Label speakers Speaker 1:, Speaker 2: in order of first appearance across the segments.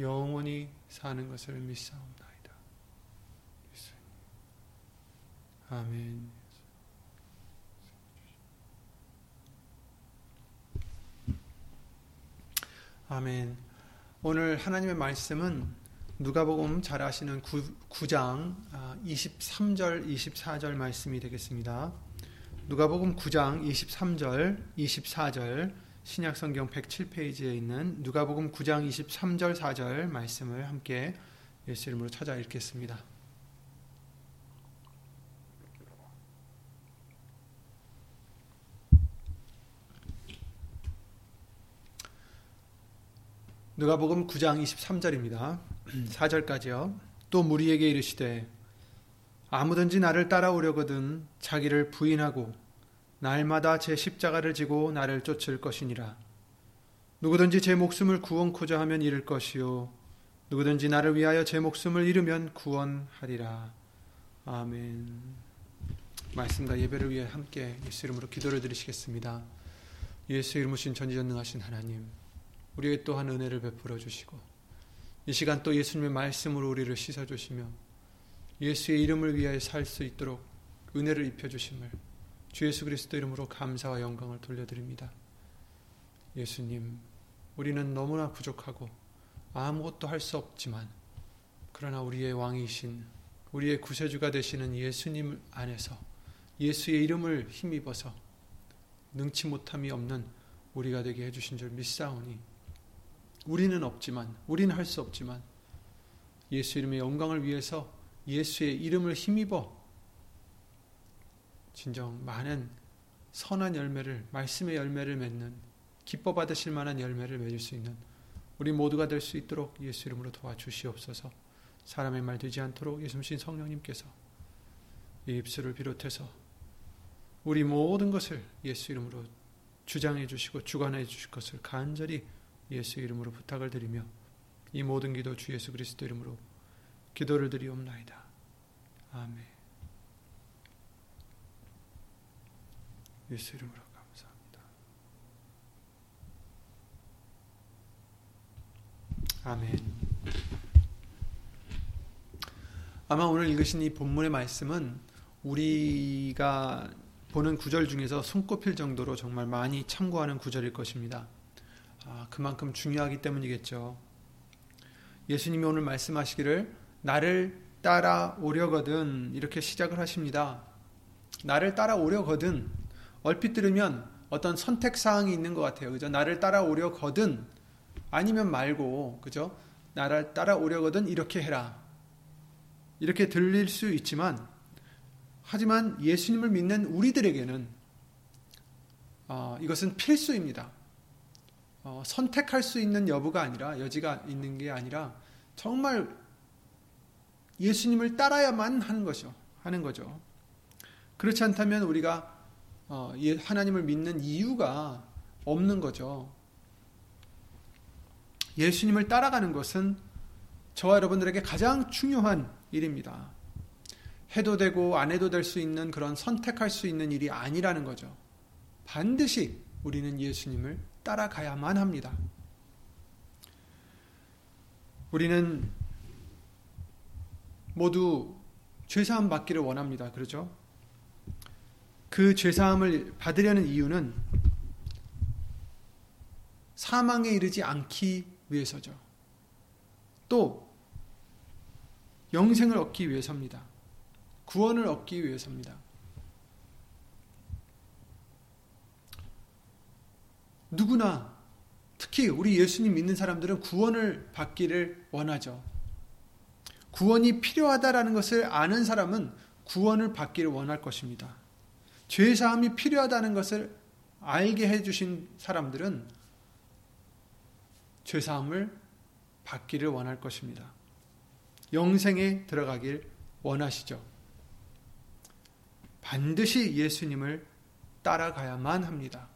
Speaker 1: 영원히 사는 것을 믿사옵나이다. 아멘. 아멘. 오늘 하나님의 말씀은 누가복음 잘 아시는 9, 장 23절 24절 말씀이 되겠습니다. 누가복음 9장 23절 24절 신약 성경 107페이지에 있는 누가복음 9장 23절 4절 말씀을 함께 예수 이름으로 찾아 읽겠습니다. 누가복음 9장 23절입니다. 4절까지요. 또 무리에게 이르시되 아무든지 나를 따라오려거든 자기를 부인하고 날마다 제 십자가를 지고 나를 쫓을 것이니라. 누구든지 제 목숨을 구원코자 하면 잃을 것이요. 누구든지 나를 위하여 제 목숨을 잃으면 구원하리라. 아멘. 말씀과 예배를 위해 함께 예수 이름으로 기도를 드리시겠습니다. 예수 이름 오신 전지전능하신 하나님, 우리에게 또한 은혜를 베풀어 주시고, 이 시간 또 예수님의 말씀으로 우리를 씻어 주시며, 예수의 이름을 위하여 살 수 있도록 은혜를 입혀 주심을 주 예수 그리스도 이름으로 감사와 영광을 돌려드립니다. 예수님, 우리는 너무나 부족하고 아무것도 할 수 없지만 그러나 우리의 왕이신 우리의 구세주가 되시는 예수님 안에서 예수의 이름을 힘입어서 능치 못함이 없는 우리가 되게 해주신 줄 믿사오니 우리는 없지만 우리는 할 수 없지만 예수 이름의 영광을 위해서 예수의 이름을 힘입어 진정 많은 선한 열매를 말씀의 열매를 맺는 기뻐 받으실 만한 열매를 맺을 수 있는 우리 모두가 될 수 있도록 예수 이름으로 도와주시옵소서. 사람의 말 되지 않도록 예수님 성령님께서 이 입술을 비롯해서 우리 모든 것을 예수 이름으로 주장해 주시고 주관해 주실 것을 간절히 예수 이름으로 부탁을 드리며 이 모든 기도 주 예수 그리스도 이름으로 기도를 드리옵나이다. 아멘. 예수 이름으로 감사합니다. 아멘. 아마 오늘 읽으신 이 본문의 말씀은 우리가 보는 구절 중에서 손꼽힐 정도로 정말 많이 참고하는 구절일 것입니다. 아, 그만큼 중요하기 때문이겠죠. 예수님이 오늘 말씀하시기를 나를 따라오려거든 이렇게 시작을 하십니다. 나를 따라오려거든 얼핏 들으면 어떤 선택 사항이 있는 것 같아요. 그죠? 나를 따라오려거든 아니면 말고 그죠? 나를 따라오려거든 이렇게 해라. 이렇게 들릴 수 있지만 하지만 예수님을 믿는 우리들에게는 어, 이것은 필수입니다. 어, 선택할 수 있는 여부가 아니라 여지가 있는 게 아니라 정말 예수님을 따라야만 하는 것이죠. 하는 거죠. 그렇지 않다면 우리가 어, 하나님을 믿는 이유가 없는 거죠. 예수님을 따라가는 것은 저와 여러분들에게 가장 중요한 일입니다. 해도 되고 안 해도 될 수 있는 그런 선택할 수 있는 일이 아니라는 거죠. 반드시 우리는 예수님을 따라가야만 합니다. 우리는 모두 죄사함 받기를 원합니다. 그렇죠? 그 죄사함을 받으려는 이유는 사망에 이르지 않기 위해서죠. 또 영생을 얻기 위해서입니다. 구원을 얻기 위해서입니다. 누구나 특히 우리 예수님 믿는 사람들은 구원을 받기를 원하죠. 구원이 필요하다라는 것을 아는 사람은 구원을 받기를 원할 것입니다. 죄 사함이 필요하다는 것을 알게 해 주신 사람들은 죄 사함을 받기를 원할 것입니다. 영생에 들어가길 원하시죠. 반드시 예수님을 따라가야만 합니다.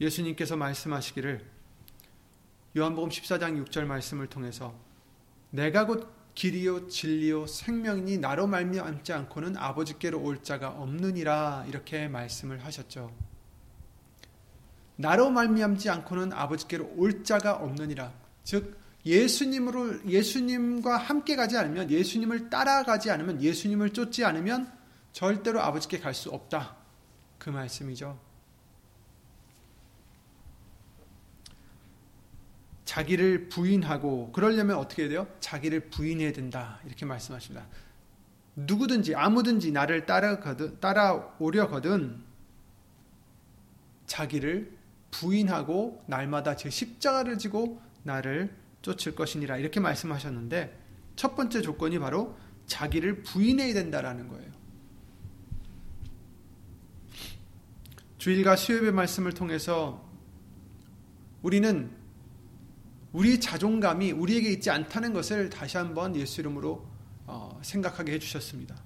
Speaker 1: 예수님께서 말씀하시기를 요한복음 14장 6절 말씀을 통해서 내가 곧 길이요 진리요 생명이니 나로 말미암지 않고는 아버지께로 올 자가 없느니라 이렇게 말씀을 하셨죠. 나로 말미암지 않고는 아버지께로 올 자가 없느니라. 즉 예수님으로 예수님과 함께 가지 않으면 예수님을 따라가지 않으면 예수님을 쫓지 않으면 절대로 아버지께 갈 수 없다. 그 말씀이죠. 자기를 부인하고 그러려면 어떻게 돼요? 자기를 부인해야 된다. 이렇게 말씀하십니다. 누구든지 아무든지 나를 따라거든 따라오려거든 자기를 부인하고 날마다 제 십자가를 지고 나를 쫓을 것이니라 이렇게 말씀하셨는데 첫 번째 조건이 바로 자기를 부인해야 된다라는 거예요. 주일과 수요일의 말씀을 통해서 우리는 우리 자존감이 우리에게 있지 않다는 것을 다시 한번 예수 이름으로 어, 생각하게 해주셨습니다.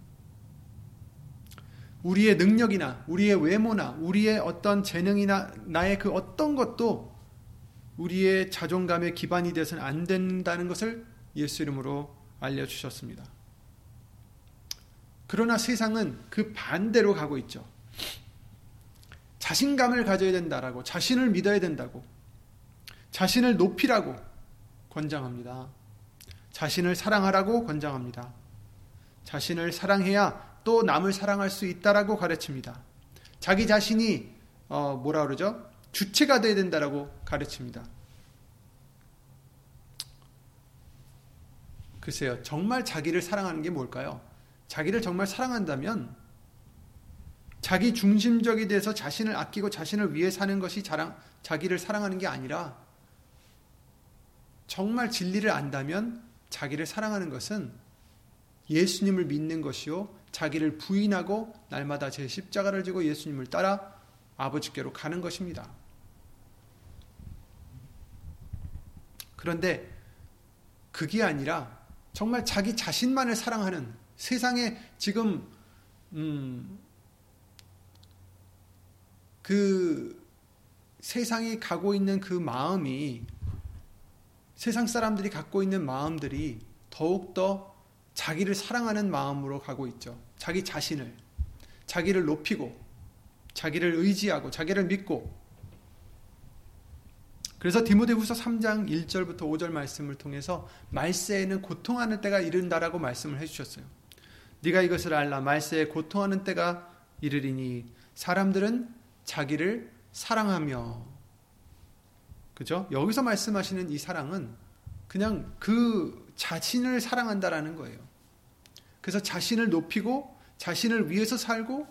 Speaker 1: 우리의 능력이나 우리의 외모나 우리의 어떤 재능이나 나의 그 어떤 것도 우리의 자존감의 기반이 되어서는 안 된다는 것을 예수 이름으로 알려주셨습니다. 그러나 세상은 그 반대로 가고 있죠. 자신감을 가져야 된다라고, 자신을 믿어야 된다고, 자신을 높이라고 권장합니다. 자신을 사랑하라고 권장합니다. 자신을 사랑해야 또 남을 사랑할 수 있다라고 가르칩니다. 자기 자신이 어, 뭐라 그러죠? 주체가 돼야 된다라고 가르칩니다. 글쎄요, 정말 자기를 사랑하는 게 뭘까요? 자기를 정말 사랑한다면 자기 중심적이 돼서 자신을 아끼고 자신을 위해 사는 것이 자랑, 자기를 사랑하는 게 아니라 정말 진리를 안다면 자기를 사랑하는 것은 예수님을 믿는 것이요. 자기를 부인하고 날마다 제 십자가를 지고 예수님을 따라 아버지께로 가는 것입니다. 그런데 그게 아니라 정말 자기 자신만을 사랑하는 세상에 지금 음, 그 세상이 가고 있는 그 마음이 세상 사람들이 갖고 있는 마음들이 더욱더 자기를 사랑하는 마음으로 가고 있죠. 자기 자신을, 자기를 높이고, 자기를 의지하고, 자기를 믿고. 그래서 디모데후서 3장 1절부터 5절 말씀을 통해서 말세에는 고통하는 때가 이른다라고 말씀을 해주셨어요. 네가 이것을 알라 말세에 고통하는 때가 이르리니 사람들은 자기를 사랑하며 그죠? 여기서 말씀하시는 이 사랑은 그냥 그 자신을 사랑한다라는 거예요. 그래서 자신을 높이고 자신을 위해서 살고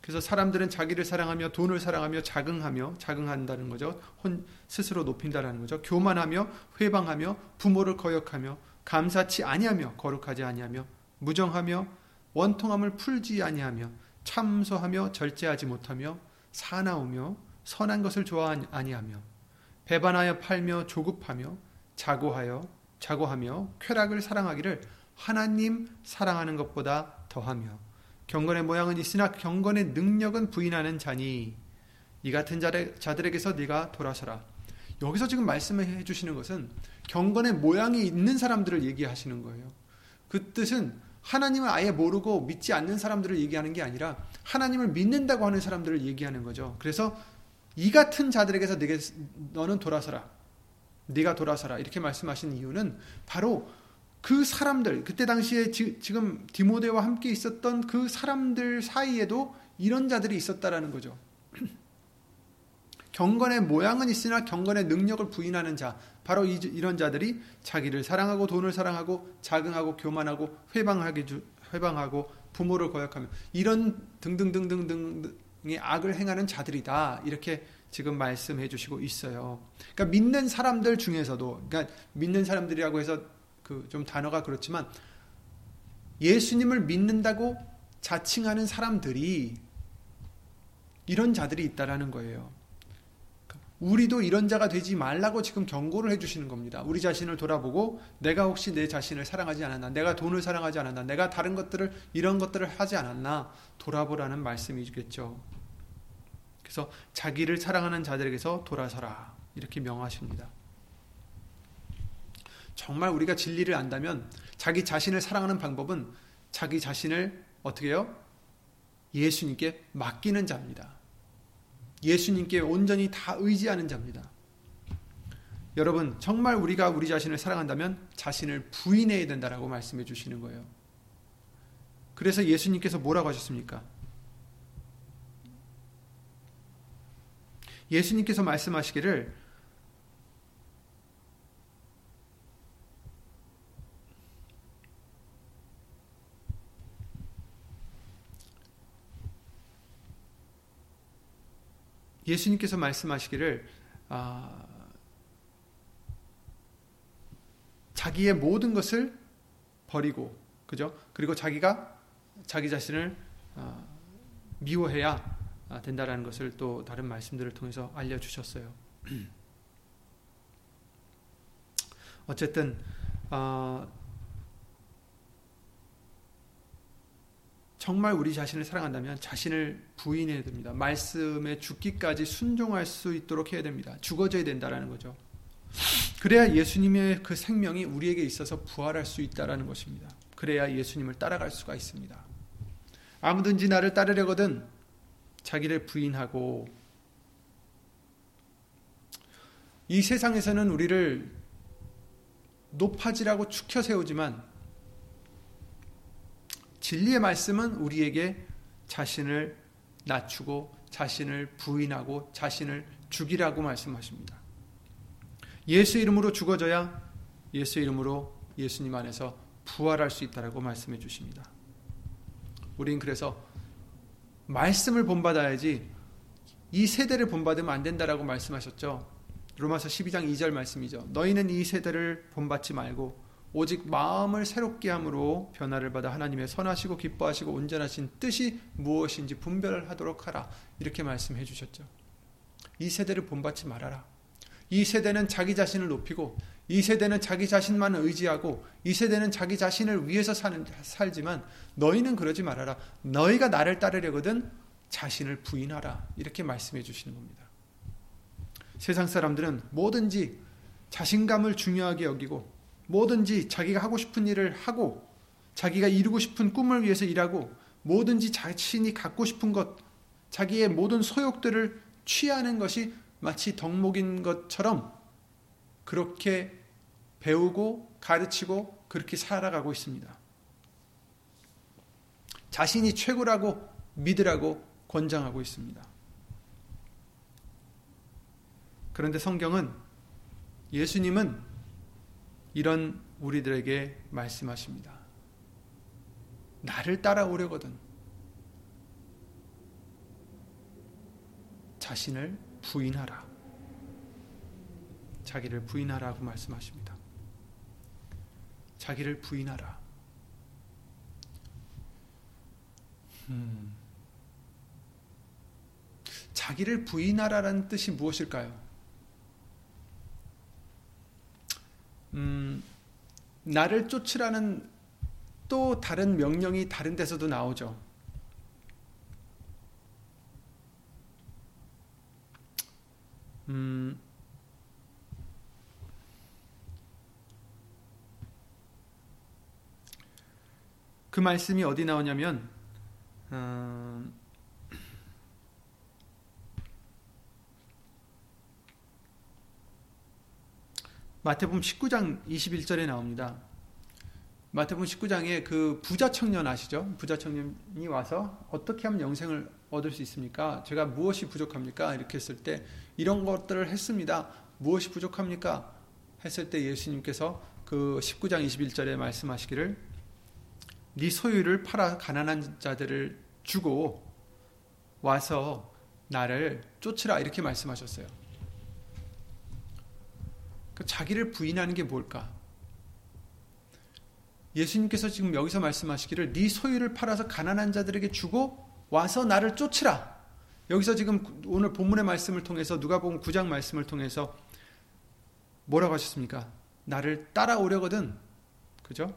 Speaker 1: 그래서 사람들은 자기를 사랑하며 돈을 사랑하며 자긍하며 자긍한다는 거죠. 혼 스스로 높인다라는 거죠. 교만하며 회방하며 부모를 거역하며 감사치 아니하며 거룩하지 아니하며 무정하며 원통함을 풀지 아니하며 참소하며 절제하지 못하며 사나우며 선한 것을 좋아 아니하며 배반하여 팔며 조급하며 자고하여 자고하며 쾌락을 사랑하기를 하나님 사랑하는 것보다 더하며 경건의 모양은 있으나 경건의 능력은 부인하는 자니 이 같은 자들에게서 네가 돌아서라. 여기서 지금 말씀해 주시는 것은 경건의 모양이 있는 사람들을 얘기하시는 거예요. 그 뜻은 하나님을 아예 모르고 믿지 않는 사람들을 얘기하는 게 아니라 하나님을 믿는다고 하는 사람들을 얘기하는 거죠. 그래서 이 같은 자들에게서 내게 너는 돌아서라. 네가 돌아서라. 이렇게 말씀하신 이유는 바로 그 사람들 그때 당시에 지, 금 디모데와 함께 있었던 그 사람들 사이에도 이런 자들이 있었다라는 거죠. 경건의 모양은 있으나 경건의 능력을 부인하는 자, 바로 이, 런 자들이 자기를 사랑하고 돈을 사랑하고 자긍하고 교만하고 회방하게 주, 회방하고 부모를 거역하며 이런 등등등등등의 악을 행하는 자들이다. 이렇게 지금 말씀해 주시고 있어요. 그러니까 믿는 사람들 중에서도 그러니까 믿는 사람들이라고 해서 그 좀 단어가 그렇지만 예수님을 믿는다고 자칭하는 사람들이 이런 자들이 있다라는 거예요. 우리도 이런 자가 되지 말라고 지금 경고를 해주시는 겁니다. 우리 자신을 돌아보고 내가 혹시 내 자신을 사랑하지 않았나, 내가 돈을 사랑하지 않았나, 내가 다른 것들을 이런 것들을 하지 않았나 돌아보라는 말씀이겠죠. 그래서 자기를 사랑하는 자들에게서 돌아서라 이렇게 명하십니다. 정말 우리가 진리를 안다면 자기 자신을 사랑하는 방법은 자기 자신을 어떻게 해요? 예수님께 맡기는 자입니다. 예수님께 온전히 다 의지하는 자입니다. 여러분, 정말 우리가 우리 자신을 사랑한다면 자신을 부인해야 된다라고 말씀해 주시는 거예요. 그래서 예수님께서 뭐라고 하셨습니까? 예수님께서 말씀하시기를 예수님께서 말씀하시기를 아, 자기의 모든 것을 버리고 그죠? 그리고 자기가 자기 자신을 아, 미워해야 된다라는 것을 또 다른 말씀들을 통해서 알려주셨어요. 어쨌든 어, 정말 우리 자신을 사랑한다면 자신을 부인해야 됩니다. 말씀에 죽기까지 순종할 수 있도록 해야 됩니다. 죽어져야 된다라는 거죠. 그래야 예수님의 그 생명이 우리에게 있어서 부활할 수 있다라는 것입니다. 그래야 예수님을 따라갈 수가 있습니다. 아무든지 나를 따르려거든 자기를 부인하고 이 세상에서는 우리를 높아지라고 축혀 세우지만 진리의 말씀은 우리에게 자신을 낮추고 자신을 부인하고 자신을 죽이라고 말씀하십니다. 예수 이름으로 죽어져야 예수 이름으로 예수님 안에서 부활할 수 있다라고 말씀해 주십니다. 우린 그래서 말씀을 본받아야지 이 세대를 본받으면 안 된다라고 말씀하셨죠. 로마서 12장 2절 말씀이죠. 너희는 이 세대를 본받지 말고 오직 마음을 새롭게 함으로 변화를 받아 하나님의 선하시고 기뻐하시고 온전하신 뜻이 무엇인지 분별하도록 하라. 이렇게 말씀해 주셨죠. 이 세대를 본받지 말아라. 이 세대는 자기 자신을 높이고 이 세대는 자기 자신만 의지하고 이 세대는 자기 자신을 위해서 사는, 살지만 너희는 그러지 말아라. 너희가 나를 따르려거든 자신을 부인하라. 이렇게 말씀해 주시는 겁니다. 세상 사람들은 뭐든지 자신감을 중요하게 여기고 뭐든지 자기가 하고 싶은 일을 하고 자기가 이루고 싶은 꿈을 위해서 일하고 뭐든지 자신이 갖고 싶은 것, 자기의 모든 소욕들을 취하는 것이 마치 덕목인 것처럼 그렇게 배우고 가르치고 그렇게 살아가고 있습니다. 자신이 최고라고 믿으라고 권장하고 있습니다. 그런데 성경은 예수님은 이런 우리들에게 말씀하십니다. 나를 따라오려거든 자신을 부인하라. 자기를 부인하라고 말씀하십니다. 자기를 부인하라. 음. 자기를 부인하라는 뜻이 무엇일까요? 음, 나를 쫓으라는 또 다른 명령이 다른 데서도 나오죠. 음, 그 말씀이 어디 나오냐면 어, 마태복음 19장 21절에 나옵니다. 마태복음 19장에 그 부자 청년 아시죠? 부자 청년이 와서 어떻게 하면 영생을 얻을 수 있습니까? 제가 무엇이 부족합니까? 이렇게 했을 때 이런 것들을 했습니다. 무엇이 부족합니까? 했을 때 예수님께서 그 19장 21절에 말씀하시기를 네 소유를 팔아 가난한 자들을 주고 와서 나를 쫓으라 이렇게 말씀하셨어요. 그 자기를 부인하는 게 뭘까? 예수님께서 지금 여기서 말씀하시기를 네 소유를 팔아서 가난한 자들에게 주고 와서 나를 쫓으라. 여기서 지금 오늘 본문의 말씀을 통해서 누가복음 9장 말씀을 통해서 뭐라고 하셨습니까? 나를 따라오려거든. 그죠?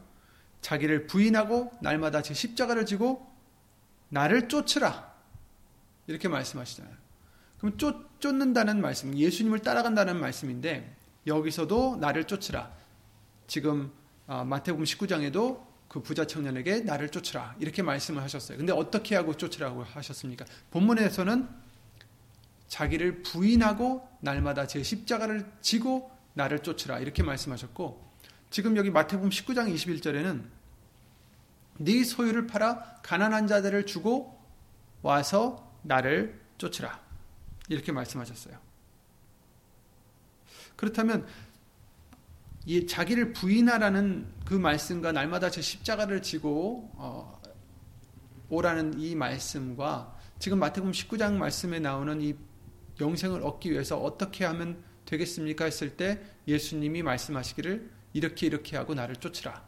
Speaker 1: 자기를 부인하고 날마다 제 십자가를 지고 나를 쫓으라. 이렇게 말씀하시잖아요. 그럼 쫓, 쫓는다는 말씀, 예수님을 따라간다는 말씀인데 여기서도 나를 쫓으라. 지금 아, 마태복음 19장에도 그 부자 청년에게 나를 쫓으라 이렇게 말씀을 하셨어요. 근데 어떻게 하고 쫓으라고 하셨습니까? 본문에서는 자기를 부인하고 날마다 제 십자가를 지고 나를 쫓으라 이렇게 말씀하셨고 지금 여기 마태복음 19장 21절에는 네 소유를 팔아 가난한 자들을 주고 와서 나를 쫓으라 이렇게 말씀하셨어요. 그렇다면 이 자기를 부인하라는 그 말씀과 날마다 제 십자가를 지고 어, 오라는 이 말씀과 지금 마태복음 19장 말씀에 나오는 이 영생을 얻기 위해서 어떻게 하면 되겠습니까 했을 때 예수님이 말씀하시기를 이렇게 이렇게 하고 나를 쫓으라.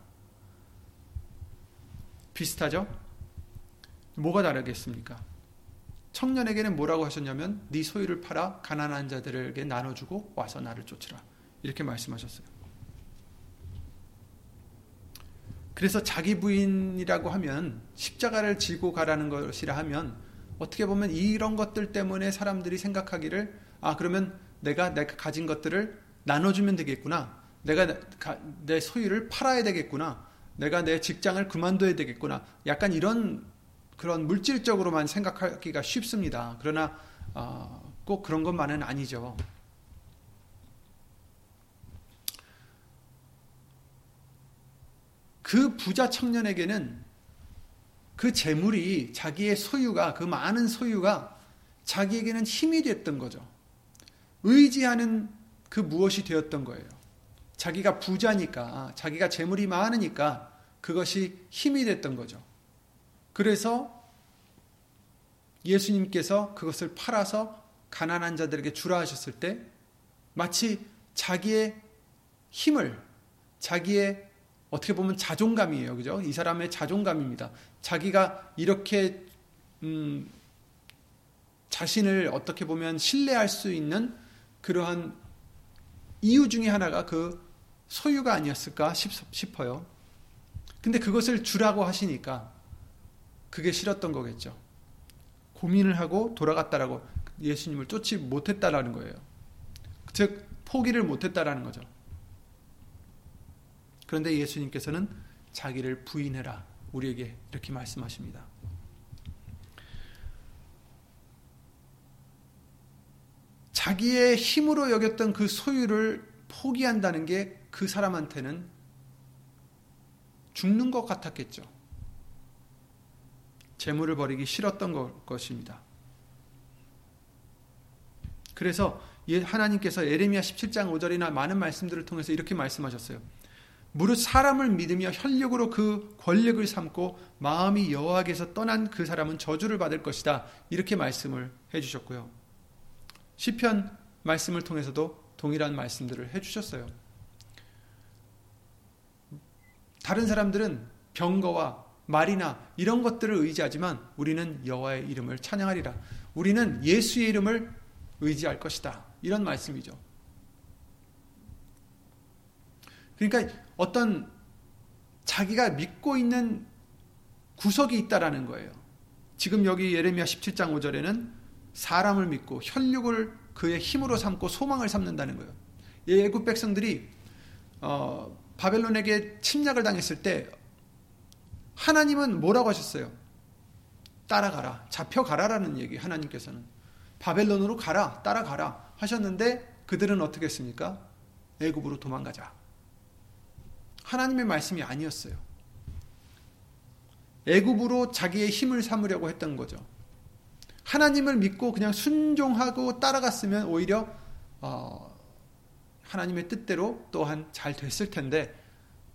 Speaker 1: 비슷하죠? 뭐가 다르겠습니까? 청년에게는 뭐라고 하셨냐면 네 소유를 팔아 가난한 자들에게 나눠주고 와서 나를 쫓으라. 이렇게 말씀하셨어요. 그래서 자기 부인이라고 하면 십자가를 지고 가라는 것이라 하면 어떻게 보면 이런 것들 때문에 사람들이 생각하기를 아 그러면 내가 내가 가진 것들을 나눠주면 되겠구나. 내가 내 소유를 팔아야 되겠구나. 내가 내 직장을 그만둬야 되겠구나. 약간 이런 그런 물질적으로만 생각하기가 쉽습니다. 그러나 어, 꼭 그런 것만은 아니죠. 그 부자 청년에게는 그 재물이 자기의 소유가 그 많은 소유가 자기에게는 힘이 됐던 거죠. 의지하는 그 무엇이 되었던 거예요. 자기가 부자니까 자기가 재물이 많으니까 그것이 힘이 됐던 거죠. 그래서 예수님께서 그것을 팔아서 가난한 자들에게 주라 하셨을 때 마치 자기의 힘을 자기의 어떻게 보면 자존감이에요. 그죠? 이 사람의 자존감입니다. 자기가 이렇게, 음, 자신을 어떻게 보면 신뢰할 수 있는 그러한 이유 중에 하나가 그 소유가 아니었을까 싶어요. 근데 그것을 주라고 하시니까 그게 싫었던 거겠죠. 고민을 하고 돌아갔다라고 예수님을 쫓지 못했다라는 거예요. 즉, 포기를 못했다라는 거죠. 그런데 예수님께서는 자기를 부인해라. 우리에게 이렇게 말씀하십니다. 자기의 힘으로 여겼던 그 소유를 포기한다는 게 그 사람한테는 죽는 것 같았겠죠. 재물을 버리기 싫었던 것입니다. 그래서 예, 하나님께서 에레미야 17장 5절이나 많은 말씀들을 통해서 이렇게 말씀하셨어요. 무릇 사람을 믿으며 혈력으로 그 권력을 삼고 마음이 여호와께서 떠난 그 사람은 저주를 받을 것이다. 이렇게 말씀을 해 주셨고요. 시편 말씀을 통해서도 동일한 말씀들을 해 주셨어요. 다른 사람들은 병거와 말이나 이런 것들을 의지하지만 우리는 여호와의 이름을 찬양하리라. 우리는 예수의 이름을 의지할 것이다. 이런 말씀이죠. 그러니까 어떤 자기가 믿고 있는 구석이 있다라는 거예요. 지금 여기 예레미야 17장 5절에는 사람을 믿고 혈육을 그의 힘으로 삼고 소망을 삼는다는 거예요. 예굽 백성들이 어, 바벨론에게 침략을 당했을 때 하나님은 뭐라고 하셨어요? 따라가라, 잡혀가라라는 얘기 하나님께서는 바벨론으로 가라, 따라가라 하셨는데 그들은 어떻게 했습니까? 애굽으로 도망가자. 하나님의 말씀이 아니었어요. 애굽으로 자기의 힘을 삼으려고 했던 거죠. 하나님을 믿고 그냥 순종하고 따라갔으면 오히려 어, 하나님의 뜻대로 또한 잘 됐을 텐데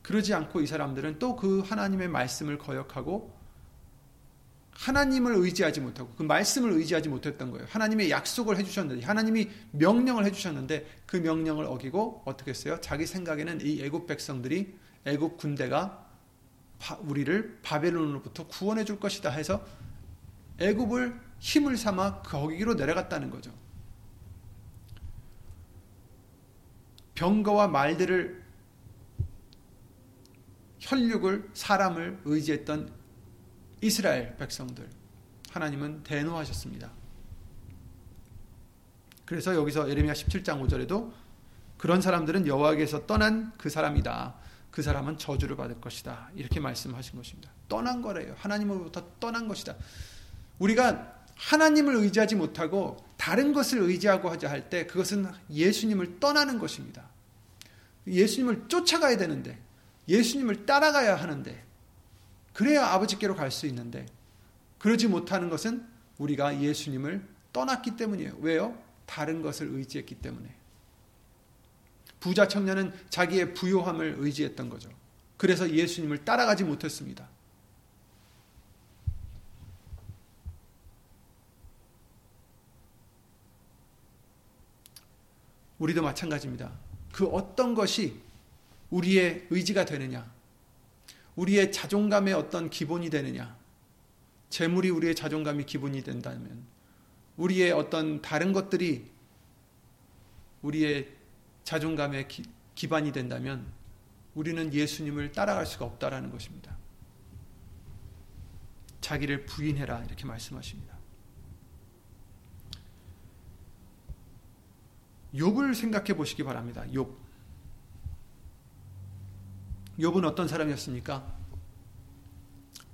Speaker 1: 그러지 않고 이 사람들은 또 그 하나님의 말씀을 거역하고 하나님을 의지하지 못하고 그 말씀을 의지하지 못했던 거예요. 하나님의 약속을 해주셨는데 하나님이 명령을 해주셨는데 그 명령을 어기고 어떻게 했어요? 자기 생각에는 이 애굽 백성들이 애굽 군대가 우리를 바벨론으로부터 구원해 줄 것이다 해서 애굽을 힘을 삼아 거기로 내려갔다는 거죠. 병거와 말들을 혈육을 사람을 의지했던 이스라엘 백성들 하나님은 대노하셨습니다. 그래서 여기서 예레미야 17장 5절에도 그런 사람들은 여호와께서 떠난 그 사람이다. 그 사람은 저주를 받을 것이다. 이렇게 말씀하신 것입니다. 떠난 거래요. 하나님으로부터 떠난 것이다. 우리가 하나님을 의지하지 못하고 다른 것을 의지하고 하자 할 때 그것은 예수님을 떠나는 것입니다. 예수님을 쫓아가야 되는데 예수님을 따라가야 하는데 그래야 아버지께로 갈 수 있는데 그러지 못하는 것은 우리가 예수님을 떠났기 때문이에요. 왜요? 다른 것을 의지했기 때문에. 부자 청년은 자기의 부요함을 의지했던 거죠. 그래서 예수님을 따라가지 못했습니다. 우리도 마찬가지입니다. 그 어떤 것이 우리의 의지가 되느냐, 우리의 자존감의 어떤 기본이 되느냐? 재물이 우리의 자존감이 기본이 된다면, 우리의 어떤 다른 것들이 우리의 자존감의 기, 기반이 된다면, 우리는 예수님을 따라갈 수가 없다라는 것입니다. 자기를 부인해라 이렇게 말씀하십니다. 욥을 생각해 보시기 바랍니다. 욥. 욥은 어떤 사람이었습니까?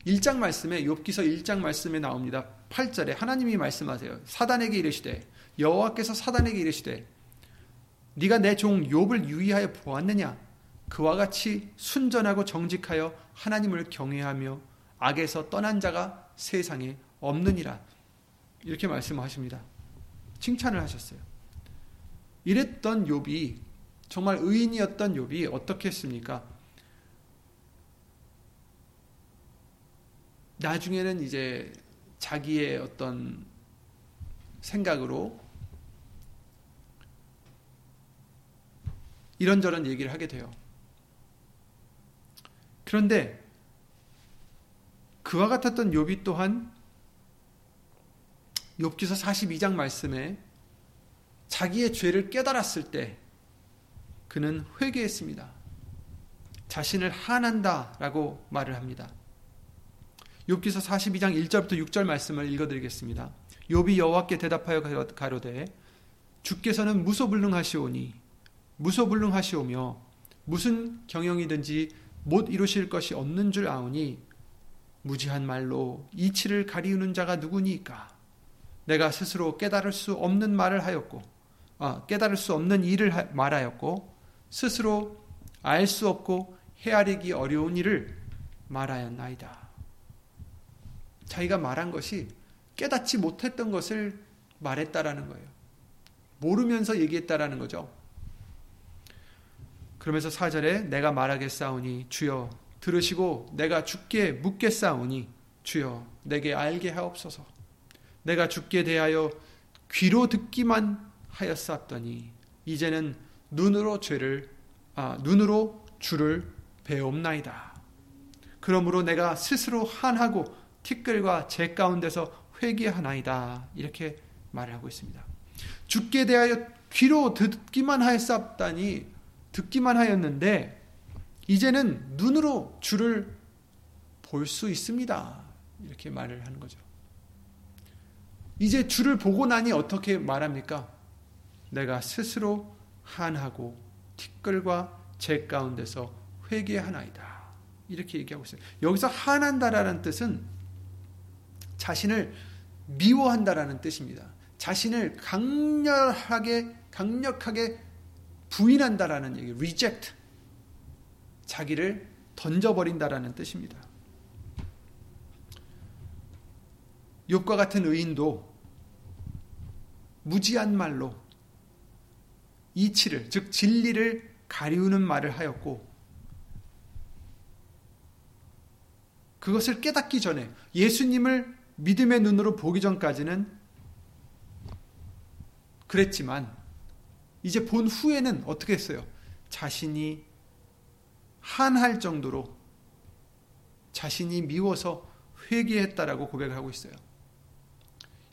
Speaker 1: 1장 말씀에 욥기서 1장 말씀에 나옵니다. 8절에 하나님이 말씀하세요. 사단에게 이르시되 여호와께서 사단에게 이르시되 네가 내 종 욥을 유의하여 보았느냐 그와 같이 순전하고 정직하여 하나님을 경외하며 악에서 떠난 자가 세상에 없느니라 이렇게 말씀하십니다. 칭찬을 하셨어요. 이랬던 욥이 정말 의인이었던 욥이 어떻게 했습니까? 나중에는 이제 자기의 어떤 생각으로 이런저런 얘기를 하게 돼요. 그런데 그와 같았던 욥이 또한 욥기서 42장 말씀에 자기의 죄를 깨달았을 때 그는 회개했습니다. 자신을 한한다라고 말을 합니다. 욥기서 42장 1절부터 6절 말씀을 읽어 드리겠습니다. 욥이 여호와께 대답하여 가로되 주께서는 무소불능하시오니 무소불능하시오며 무슨 경영이든지 못 이루실 것이 없는 줄 아오니 무지한 말로 이치를 가리우는 자가 누구니까 내가 스스로 깨달을 수 없는 말을 하였고 아, 깨달을 수 없는 일을 하, 말하였고 스스로 알 수 없고 헤아리기 어려운 일을 말하였나이다. 자기가 말한 것이 깨닫지 못했던 것을 말했다라는 거예요. 모르면서 얘기했다라는 거죠. 그러면서 사절에 내가 말하겠사오니 주여 들으시고 내가 죽게 묻겠사오니 주여 내게 알게 하옵소서. 내가 죽게 대하여 귀로 듣기만 하였사더니 이제는 눈으로 죄를 아 눈으로 주를 배옵나이다. 그러므로 내가 스스로 한하고 티끌과 재 가운데서 회개하나이다. 이렇게 말하고 있습니다. 죽게 대하여 귀로 듣기만 하였사다니 듣기만 하였는데 이제는 눈으로 주를 볼 수 있습니다. 이렇게 말을 하는 거죠. 이제 주를 보고 나니 어떻게 말합니까? 내가 스스로 한하고 티끌과 재 가운데서 회개하나이다. 이렇게 얘기하고 있어요. 여기서 한한다라는 뜻은 자신을 미워한다라는 뜻입니다. 자신을 강렬하게 강력하게 부인한다라는 얘기, reject. 자기를 던져버린다라는 뜻입니다. 욥과 같은 의인도 무지한 말로 이치를 즉 진리를 가리우는 말을 하였고 그것을 깨닫기 전에 예수님을 믿음의 눈으로 보기 전까지는 그랬지만 이제 본 후에는 어떻게 했어요? 자신이 한할 정도로 자신이 미워서 회개했다라고 고백하고 있어요.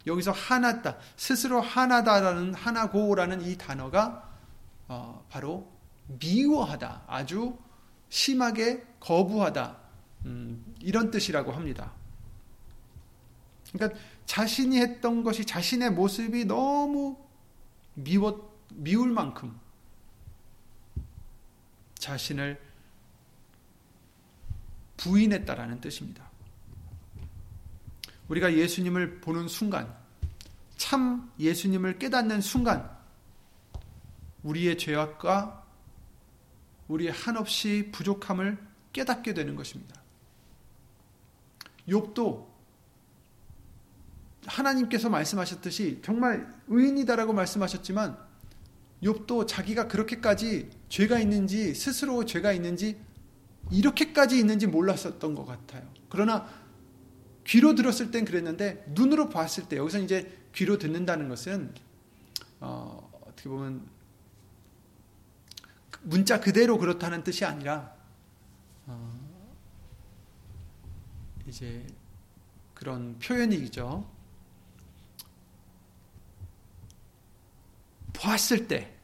Speaker 1: 여기서 하나다 스스로 하나다라는 하나고라는 이 단어가 어, 바로 미워하다 아주 심하게 거부하다 음, 이런 뜻이라고 합니다. 그러니까 자신이 했던 것이 자신의 모습이 너무 미워 미울 만큼 자신을 부인했다라는 뜻입니다. 우리가 예수님을 보는 순간, 참 예수님을 깨닫는 순간, 우리의 죄악과 우리의 한없이 부족함을 깨닫게 되는 것입니다. 욥도 하나님께서 말씀하셨듯이 정말 의인이다라고 말씀하셨지만 욥도 자기가 그렇게까지 죄가 있는지 스스로 죄가 있는지 이렇게까지 있는지 몰랐었던 것 같아요. 그러나 귀로 들었을 땐 그랬는데 눈으로 봤을 때 여기서 이제 귀로 듣는다는 것은 어, 어떻게 보면 문자 그대로 그렇다는 뜻이 아니라 어, 이제 그런 표현이죠. 보았을 때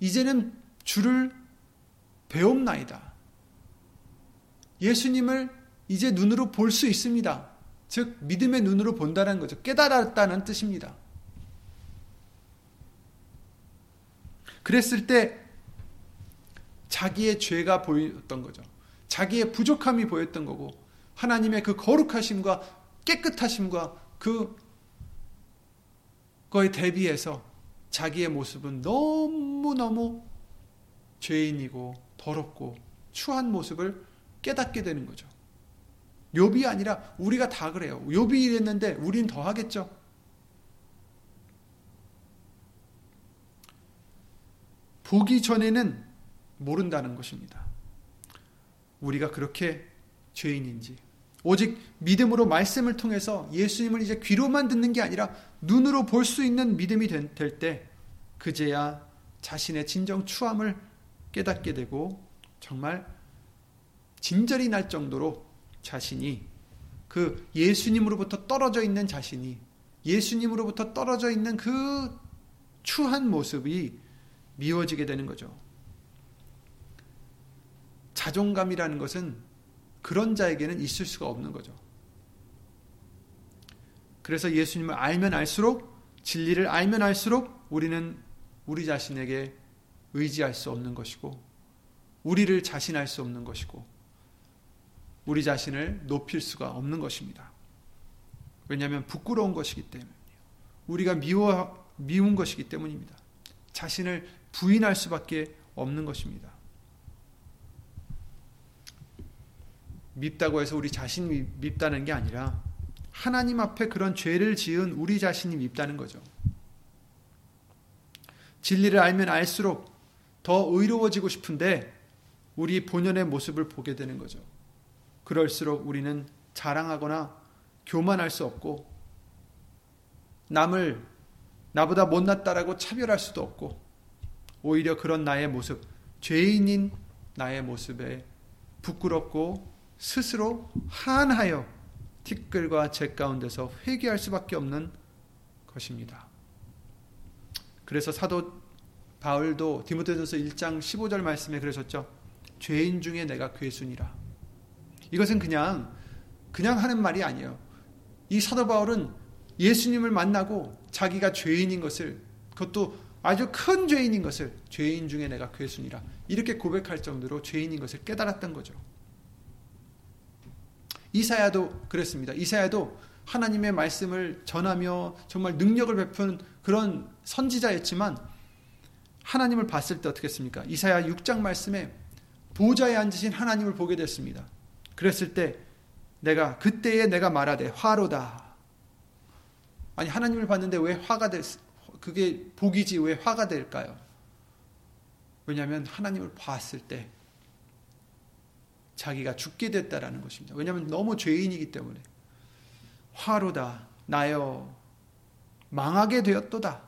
Speaker 1: 이제는 주를 배움나이다. 예수님을 이제 눈으로 볼 수 있습니다. 즉 믿음의 눈으로 본다는 거죠. 깨달았다는 뜻입니다. 그랬을 때 자기의 죄가 보였던 거죠. 자기의 부족함이 보였던 거고 하나님의 그 거룩하심과 깨끗하심과 그 거에 대비해서 자기의 모습은 너무너무 죄인이고 더럽고 추한 모습을 깨닫게 되는 거죠. 욥이 아니라 우리가 다 그래요. 욥이 이랬는데 우린 더 하겠죠. 보기 전에는 모른다는 것입니다. 우리가 그렇게 죄인인지 오직 믿음으로 말씀을 통해서 예수님을 이제 귀로만 듣는 게 아니라 눈으로 볼 수 있는 믿음이 될 때 그제야 자신의 진정 추함을 깨닫게 되고 정말 진절이 날 정도로 자신이 그 예수님으로부터 떨어져 있는 자신이 예수님으로부터 떨어져 있는 그 추한 모습이 미워지게 되는 거죠. 자존감이라는 것은 그런 자에게는 있을 수가 없는 거죠. 그래서 예수님을 알면 알수록 진리를 알면 알수록 우리는 우리 자신에게 의지할 수 없는 것이고 우리를 자신할 수 없는 것이고 우리 자신을 높일 수가 없는 것입니다. 왜냐하면 부끄러운 것이기 때문이에요. 우리가 미워, 미운 것이기 때문입니다. 자신을 부인할 수밖에 없는 것입니다. 밉다고 해서 우리 자신이 밉다는 게 아니라 하나님 앞에 그런 죄를 지은 우리 자신이 밉다는 거죠. 진리를 알면 알수록 더 의로워지고 싶은데 우리 본연의 모습을 보게 되는 거죠. 그럴수록 우리는 자랑하거나 교만할 수 없고 남을 나보다 못났다라고 차별할 수도 없고 오히려 그런 나의 모습, 죄인인 나의 모습에 부끄럽고 스스로 한하여 티끌과 재 가운데서 회개할 수밖에 없는 것입니다. 그래서 사도 바울도 디모데전서 1장 15절 말씀에 그러셨죠. 죄인 중에 내가 괴순이라. 이것은 그냥 그냥 하는 말이 아니에요. 이 사도 바울은 예수님을 만나고 자기가 죄인인 것을 그것도 아주 큰 죄인인 것을 죄인 중에 내가 괴순이라 이렇게 고백할 정도로 죄인인 것을 깨달았던 거죠. 이사야도 그랬습니다. 이사야도 하나님의 말씀을 전하며 정말 능력을 베푼 그런 선지자였지만 하나님을 봤을 때 어떻겠습니까? 이사야 6장 말씀에 보좌에 앉으신 하나님을 보게 됐습니다. 그랬을 때 내가 그때에 내가 말하되 화로다 아니 하나님을 봤는데 왜 화가 됐 그게 복이지 왜 화가 될까요? 왜냐하면 하나님을 봤을 때 자기가 죽게 됐다라는 것입니다. 왜냐하면 너무 죄인이기 때문에 화로다 나여 망하게 되었도다.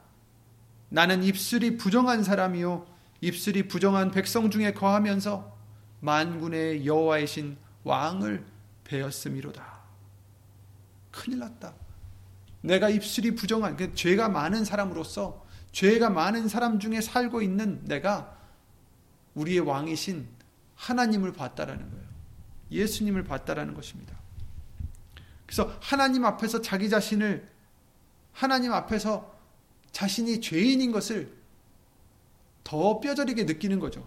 Speaker 1: 나는 입술이 부정한 사람이요 입술이 부정한 백성 중에 거하면서 만군의 여호와이신 왕을 배었음이로다. 큰일 났다. 내가 입술이 부정한 그 죄가 많은 사람으로서 죄가 많은 사람 중에 살고 있는 내가 우리의 왕이신 하나님을 봤다라는 거예요. 예수님을 봤다라는 것입니다. 그래서 하나님 앞에서 자기 자신을 하나님 앞에서 자신이 죄인인 것을 더 뼈저리게 느끼는 거죠.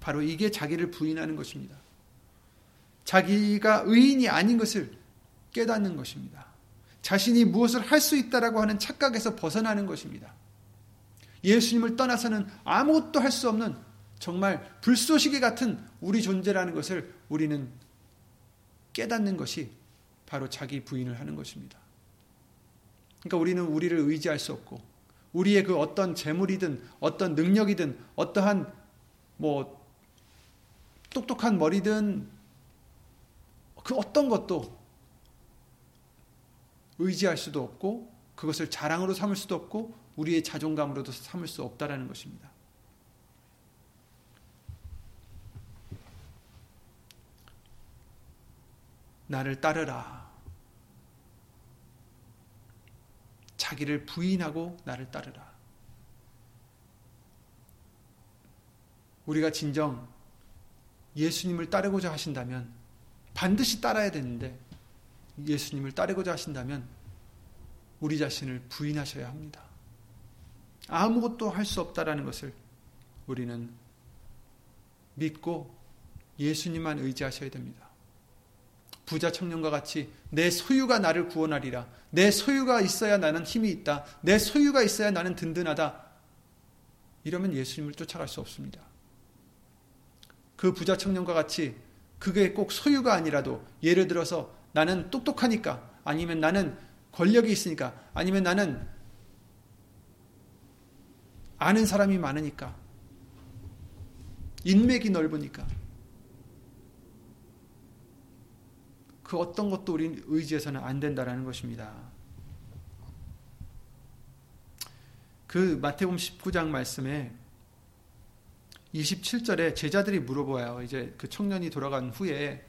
Speaker 1: 바로 이게 자기를 부인하는 것입니다. 자기가 의인이 아닌 것을 깨닫는 것입니다. 자신이 무엇을 할 수 있다라고 하는 착각에서 벗어나는 것입니다. 예수님을 떠나서는 아무것도 할 수 없는 정말 불쏘시개 같은 우리 존재라는 것을 우리는 깨닫는 것이 바로 자기 부인을 하는 것입니다. 그러니까 우리는 우리를 의지할 수 없고 우리의 그 어떤 재물이든 어떤 능력이든 어떠한 뭐 똑똑한 머리든 그 어떤 것도 의지할 수도 없고 그것을 자랑으로 삼을 수도 없고 우리의 자존감으로도 삼을 수 없다라는 것입니다. 나를 따르라. 자기를 부인하고 나를 따르라. 우리가 진정 예수님을 따르고자 하신다면 반드시 따라야 되는데 예수님을 따르고자 하신다면 우리 자신을 부인하셔야 합니다. 아무것도 할 수 없다라는 것을 우리는 믿고 예수님만 의지하셔야 됩니다. 부자 청년과 같이 내 소유가 나를 구원하리라. 내 소유가 있어야 나는 힘이 있다. 내 소유가 있어야 나는 든든하다. 이러면 예수님을 쫓아갈 수 없습니다. 그 부자 청년과 같이 그게 꼭 소유가 아니라도 예를 들어서 나는 똑똑하니까 아니면 나는 권력이 있으니까 아니면 나는 아는 사람이 많으니까 인맥이 넓으니까 그 어떤 것도 우리 의지해서는 안 된다라는 것입니다. 그 마태복음 19장 말씀에 27절에 제자들이 물어봐요. 이제 그 청년이 돌아간 후에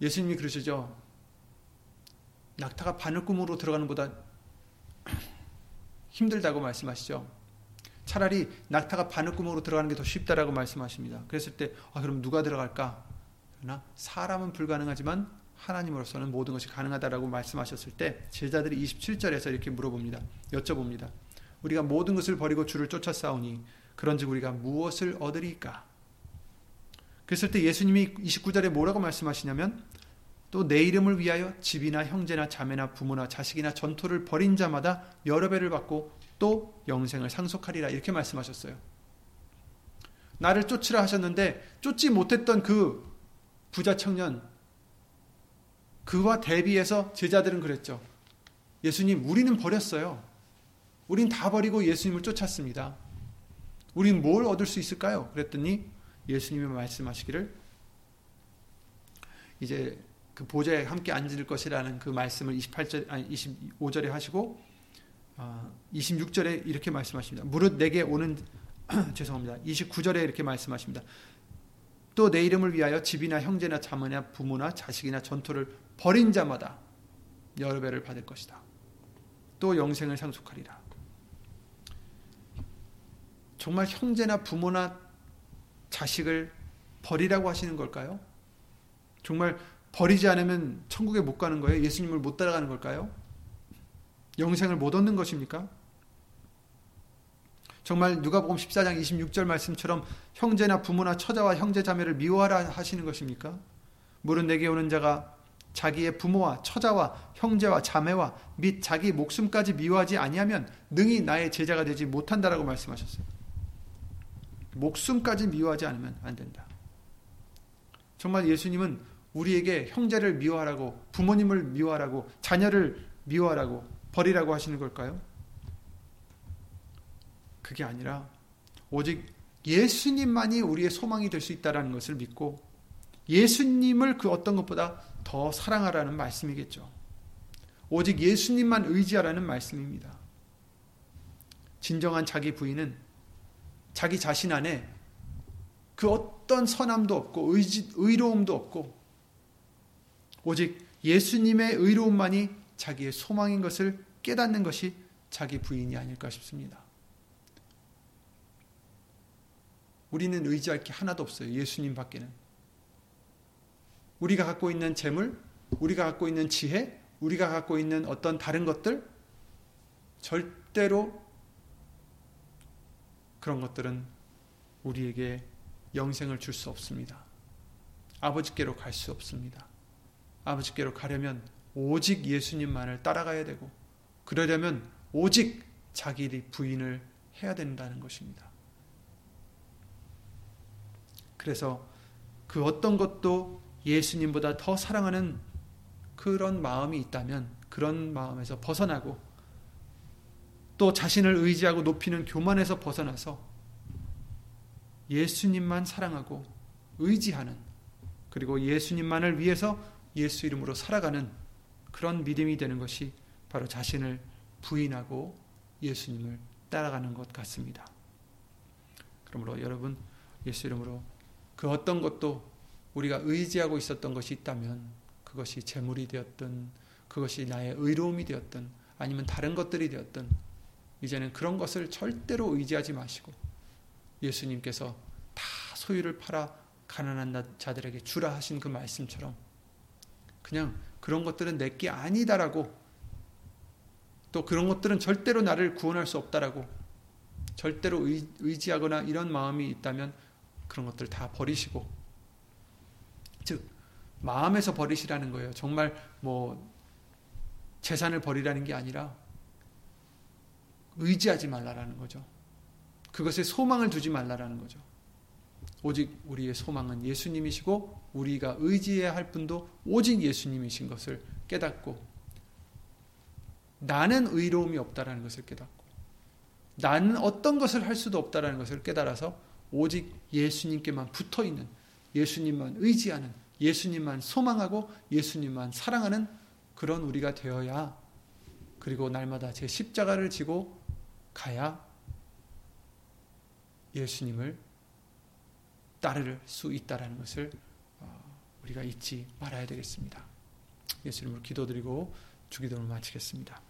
Speaker 1: 예수님이 그러시죠. 낙타가 바늘구멍으로 들어가는 보다 힘들다고 말씀하시죠. 차라리 낙타가 바늘구멍으로 들어가는 게 더 쉽다라고 말씀하십니다. 그랬을 때, 아, 그럼 누가 들어갈까? 그러나 사람은 불가능하지만 하나님으로서는 모든 것이 가능하다라고 말씀하셨을 때 제자들이 27절에서 이렇게 물어봅니다. 여쭤봅니다. 우리가 모든 것을 버리고 주를 쫓아 싸우니 그런즉 우리가 무엇을 얻으리까? 그랬을 때 예수님이 29절에 뭐라고 말씀하시냐면 또 내 이름을 위하여 집이나 형제나 자매나 부모나 자식이나 전토를 벌인 자마다 여러 배를 받고 또 영생을 상속하리라 이렇게 말씀하셨어요. 나를 쫓으라 하셨는데 쫓지 못했던 그 부자 청년 그와 대비해서 제자들은 그랬죠. 예수님 우리는 버렸어요. 우린 다 버리고 예수님을 쫓았습니다. 우린 뭘 얻을 수 있을까요? 그랬더니 예수님이 말씀하시기를 이제 그 보좌에 함께 앉을 것이라는 그 말씀을 28절 아니 25절에 하시고 어, 26절에 이렇게 말씀하십니다. 무릇 내게 오는 죄송합니다. 29절에 이렇게 말씀하십니다. 또 내 이름을 위하여 집이나 형제나 자매나 부모나 자식이나 전토를 벌인 자마다 여러 배를 받을 것이다. 또 영생을 상속하리라. 정말 형제나 부모나 자식을 버리라고 하시는 걸까요? 정말 버리지 않으면 천국에 못 가는 거예요? 예수님을 못 따라가는 걸까요? 영생을 못 얻는 것입니까? 정말 누가복음 14장 26절 말씀처럼 형제나 부모나 처자와 형제 자매를 미워하라 하시는 것입니까? 물은 내게 오는 자가 자기의 부모와 처자와 형제와 자매와 및 자기 목숨까지 미워하지 아니하면 능히 나의 제자가 되지 못한다라고 말씀하셨어요. 목숨까지 미워하지 않으면 안 된다. 정말 예수님은 우리에게 형제를 미워하라고 부모님을 미워하라고 자녀를 미워하라고 버리라고 하시는 걸까요? 그게 아니라 오직 예수님만이 우리의 소망이 될 수 있다는 것을 믿고 예수님을 그 어떤 것보다 더 사랑하라는 말씀이겠죠. 오직 예수님만 의지하라는 말씀입니다. 진정한 자기 부인은 자기 자신 안에 그 어떤 선함도 없고 의지, 의로움도 없고 오직 예수님의 의로움만이 자기의 소망인 것을 깨닫는 것이 자기 부인이 아닐까 싶습니다. 우리는 의지할 게 하나도 없어요. 예수님 밖에는. 우리가 갖고 있는 재물, 우리가 갖고 있는 지혜, 우리가 갖고 있는 어떤 다른 것들, 절대로 그런 것들은 우리에게 영생을 줄 수 없습니다. 아버지께로 갈 수 없습니다. 아버지께로 가려면 오직 예수님만을 따라가야 되고, 그러려면 오직 자기 부인을 해야 된다는 것입니다. 그래서 그 어떤 것도 예수님보다 더 사랑하는 그런 마음이 있다면 그런 마음에서 벗어나고 또 자신을 의지하고 높이는 교만에서 벗어나서 예수님만 사랑하고 의지하는 그리고 예수님만을 위해서 예수 이름으로 살아가는 그런 믿음이 되는 것이 바로 자신을 부인하고 예수님을 따라가는 것 같습니다. 그러므로 여러분 예수 이름으로 그 어떤 것도 우리가 의지하고 있었던 것이 있다면 그것이 재물이 되었든 그것이 나의 의로움이 되었든 아니면 다른 것들이 되었든 이제는 그런 것을 절대로 의지하지 마시고 예수님께서 다 소유를 팔아 가난한 자들에게 주라 하신 그 말씀처럼 그냥 그런 것들은 내게 아니다라고 또 그런 것들은 절대로 나를 구원할 수 없다라고 절대로 의지하거나 이런 마음이 있다면 그런 것들 다 버리시고 즉 마음에서 버리시라는 거예요. 정말 뭐 재산을 버리라는 게 아니라 의지하지 말라라는 거죠. 그것에 소망을 두지 말라라는 거죠. 오직 우리의 소망은 예수님이시고 우리가 의지해야 할 분도 오직 예수님이신 것을 깨닫고 나는 의로움이 없다라는 것을 깨닫고 나는 어떤 것을 할 수도 없다라는 것을 깨달아서 오직 예수님께만 붙어 있는 예수님만 의지하는 예수님만 소망하고 예수님만 사랑하는 그런 우리가 되어야 그리고 날마다 제 십자가를 지고 가야 예수님을 따를 수 있다라는 것을 어, 우리가 잊지 말아야 되겠습니다. 예수님을 기도드리고 주기도를 마치겠습니다.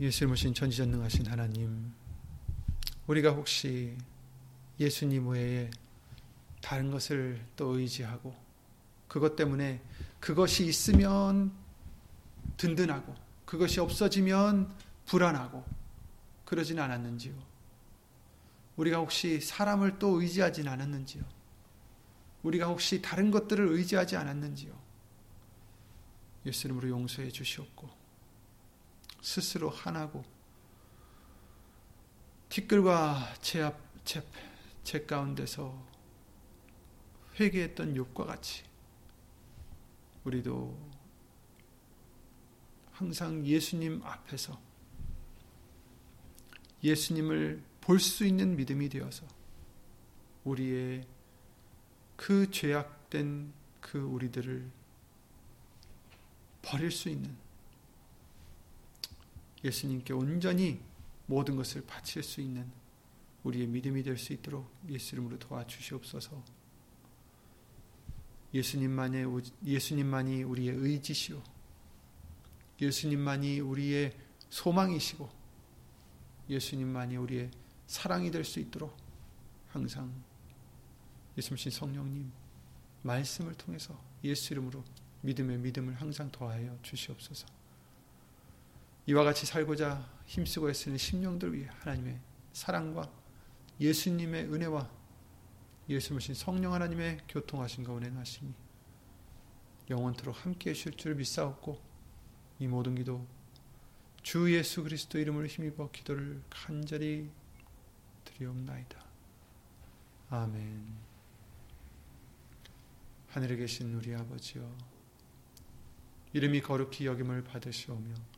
Speaker 1: 예수님 오신 전지전능하신 하나님, 우리가 혹시 예수님 외에 다른 것을 또 의지하고 그것 때문에 그것이 있으면 든든하고 그것이 없어지면 불안하고 그러진 않았는지요. 우리가 혹시 사람을 또 의지하진 않았는지요. 우리가 혹시 다른 것들을 의지하지 않았는지요. 예수 이름으로 용서해 주시옵고 스스로 하나고 티끌과 제 앞, 제, 제 가운데서 회개했던 욕과 같이 우리도 항상 예수님 앞에서 예수님을 볼 수 있는 믿음이 되어서 우리의 그 죄악된 그 우리들을 버릴 수 있는 예수님께 온전히 모든 것을 바칠 수 있는 우리의 믿음이 될 수 있도록 예수 이름으로 도와주시옵소서. 예수님만의 예수님만이 우리의 의지시오. 예수님만이 우리의 소망이시고 예수님만이 우리의 사랑이 될 수 있도록 항상 예수님 성령님 말씀을 통해서 예수 이름으로 믿음의 믿음을 항상 더하여 주시옵소서. 이와 같이 살고자 힘쓰고 애쓰는 심령들 위해 하나님의 사랑과 예수님의 은혜와 예수님신 성령 하나님의 교통하신가 운행하심이 영원토록 함께 하실 줄 믿사옵고 이 모든 기도 주 예수 그리스도 이름으로 힘입어 기도를 간절히 드리옵나이다. 아멘 하늘에 계신 우리 아버지여 이름이 거룩히 여김을 받으시오며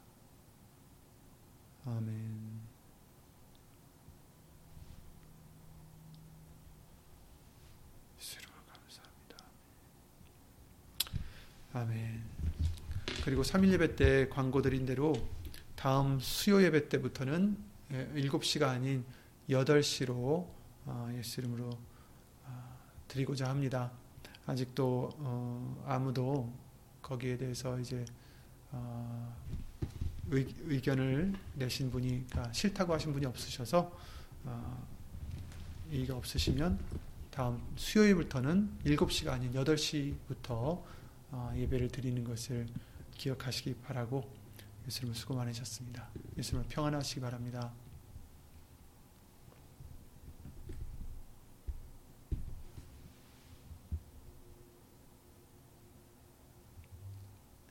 Speaker 1: 아멘. 아멘. 그리고 3일 예배 때 광고 드린 대로 다음 수요 예배 때부터는 7시가 아닌 8시로 어, 예수 이름으로 어, 드리고자 합니다. 아직도 어, 아무도 거기에 대해서 이제 의, 견을 내신 분이 그러니까 싫다고 하신 분이 없으셔서 이가 없으시면 다음 수요일부터는 7시가 아닌 8시부터 예배를 드리는 것을 기억하시기 바라고 예수님을 수고 많으셨습니다. 예수님을 평안하시기 바랍니다.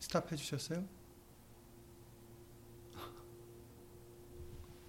Speaker 1: 스탑해 주셨어요?